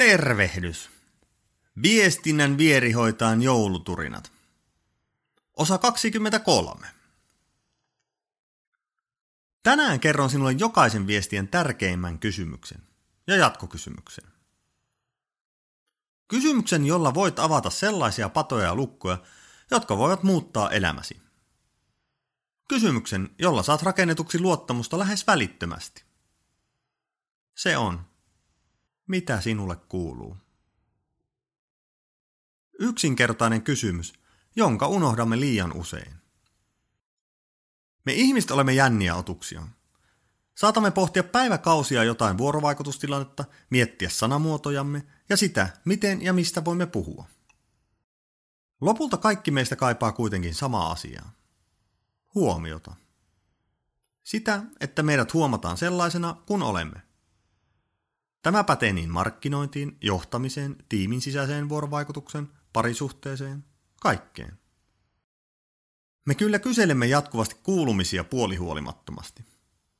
Tervehdys! Viestinnän vierihoitaan jouluturinat. Osa 23. Tänään kerron sinulle jokaisen viestien tärkeimmän kysymyksen ja jatkokysymyksen. Kysymyksen, jolla voit avata sellaisia patoja ja lukkoja, jotka voivat muuttaa elämäsi. Kysymyksen, jolla saat rakennetuksi luottamusta lähes välittömästi. Se on, mitä sinulle kuuluu? Yksinkertainen kysymys, jonka unohdamme liian usein. Me ihmiset olemme jänniä otuksia. Saatamme pohtia päiväkausia jotain vuorovaikutustilannetta, miettiä sanamuotojamme ja sitä, miten ja mistä voimme puhua. Lopulta kaikki meistä kaipaa kuitenkin samaa asiaa. Huomiota. Sitä, että meidät huomataan sellaisena, kun olemme. Tämä pätee niin markkinointiin, johtamiseen, tiimin sisäiseen vuorovaikutukseen, parisuhteeseen, kaikkeen. Me kyllä kyselemme jatkuvasti kuulumisia puolihuolimattomasti,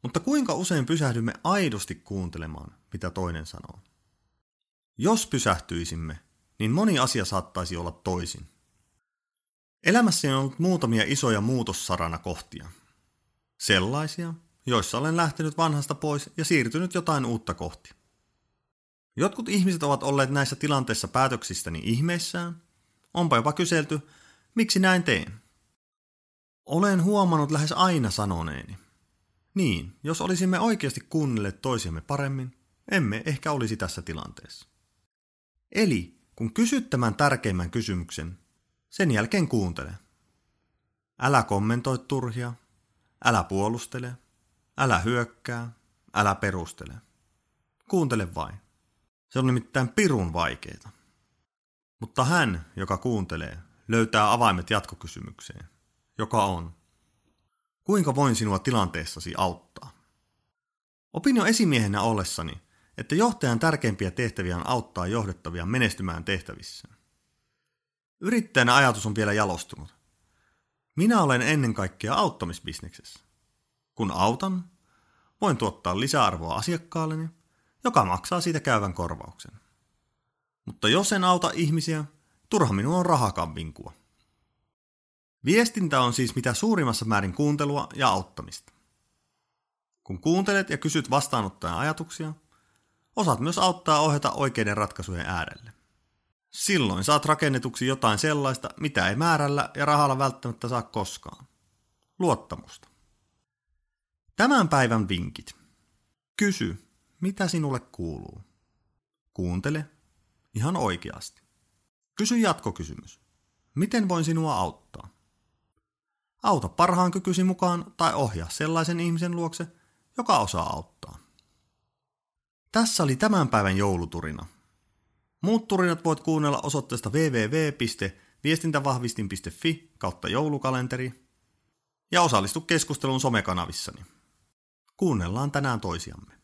mutta kuinka usein pysähdymme aidosti kuuntelemaan, mitä toinen sanoo? Jos pysähtyisimme, niin moni asia saattaisi olla toisin. Elämässäni on ollut muutamia isoja muutossarana kohtia. Sellaisia, joissa olen lähtenyt vanhasta pois ja siirtynyt jotain uutta kohti. Jotkut ihmiset ovat olleet näissä tilanteissa päätöksistäni ihmeissään. Onpa jopa kyselty, miksi näin teen. Olen huomannut lähes aina sanoneeni. Niin, jos olisimme oikeasti kuunnelleet toisiamme paremmin, emme ehkä olisi tässä tilanteessa. Eli kun kysyt tämän tärkeimmän kysymyksen, sen jälkeen kuuntele. Älä kommentoi turhia, älä puolustele, älä hyökkää, älä perustele. Kuuntele vain. Se on nimittäin pirun vaikeita. Mutta hän, joka kuuntelee, löytää avaimet jatkokysymykseen, joka on, kuinka voin sinua tilanteessasi auttaa? Opin jo esimiehenä ollessani, että johtajan tärkeimpiä tehtäviä on auttaa johdettavia menestymään tehtävissä. Yrittäjänä ajatus on vielä jalostunut. Minä olen ennen kaikkea auttamisbisneksessä. Kun autan, voin tuottaa lisäarvoa asiakkaalleni joka maksaa siitä käyvän korvauksen. Mutta jos en auta ihmisiä, turha minun on rahakaan vinkua. Viestintä on siis mitä suurimmassa määrin kuuntelua ja auttamista. Kun kuuntelet ja kysyt vastaanottajan ajatuksia, osaat myös auttaa ohjata oikeiden ratkaisujen äärelle. Silloin saat rakennetuksi jotain sellaista, mitä ei määrällä ja rahalla välttämättä saa koskaan. Luottamusta. Tämän päivän vinkit. Kysy, mitä sinulle kuuluu? Kuuntele ihan oikeasti. Kysy jatkokysymys. Miten voin sinua auttaa? Auta parhaan kykysi mukaan tai ohjaa sellaisen ihmisen luokse, joka osaa auttaa. Tässä oli tämän päivän jouluturina. Muut turinat voit kuunnella osoitteesta www.viestintävahvistin.fi kautta joulukalenteri ja osallistu keskusteluun somekanavissani. Kuunnellaan tänään toisiamme.